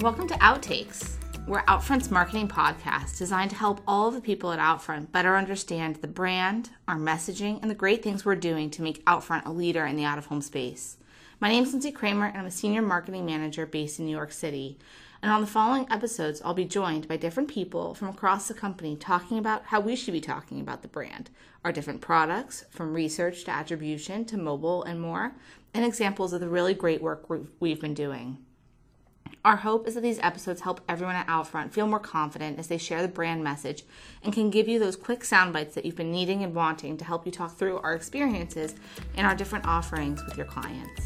Welcome to Outtakes. We're Outfront's marketing podcast designed to help all of the people at Outfront better understand the brand, our messaging, and the great things we're doing to make Outfront a leader in the out of home space. My name is Lindsay Kramer, and I'm a senior marketing manager based in New York City. And on the following episodes, I'll be joined by different people from across the company talking about how we should be talking about the brand, our different products, from research to attribution to mobile and more, and examples of the really great work we've been doing. Our hope is that these episodes help everyone at Outfront feel more confident as they share the brand message and can give you those quick sound bites that you've been needing and wanting to help you talk through our experiences and our different offerings with your clients.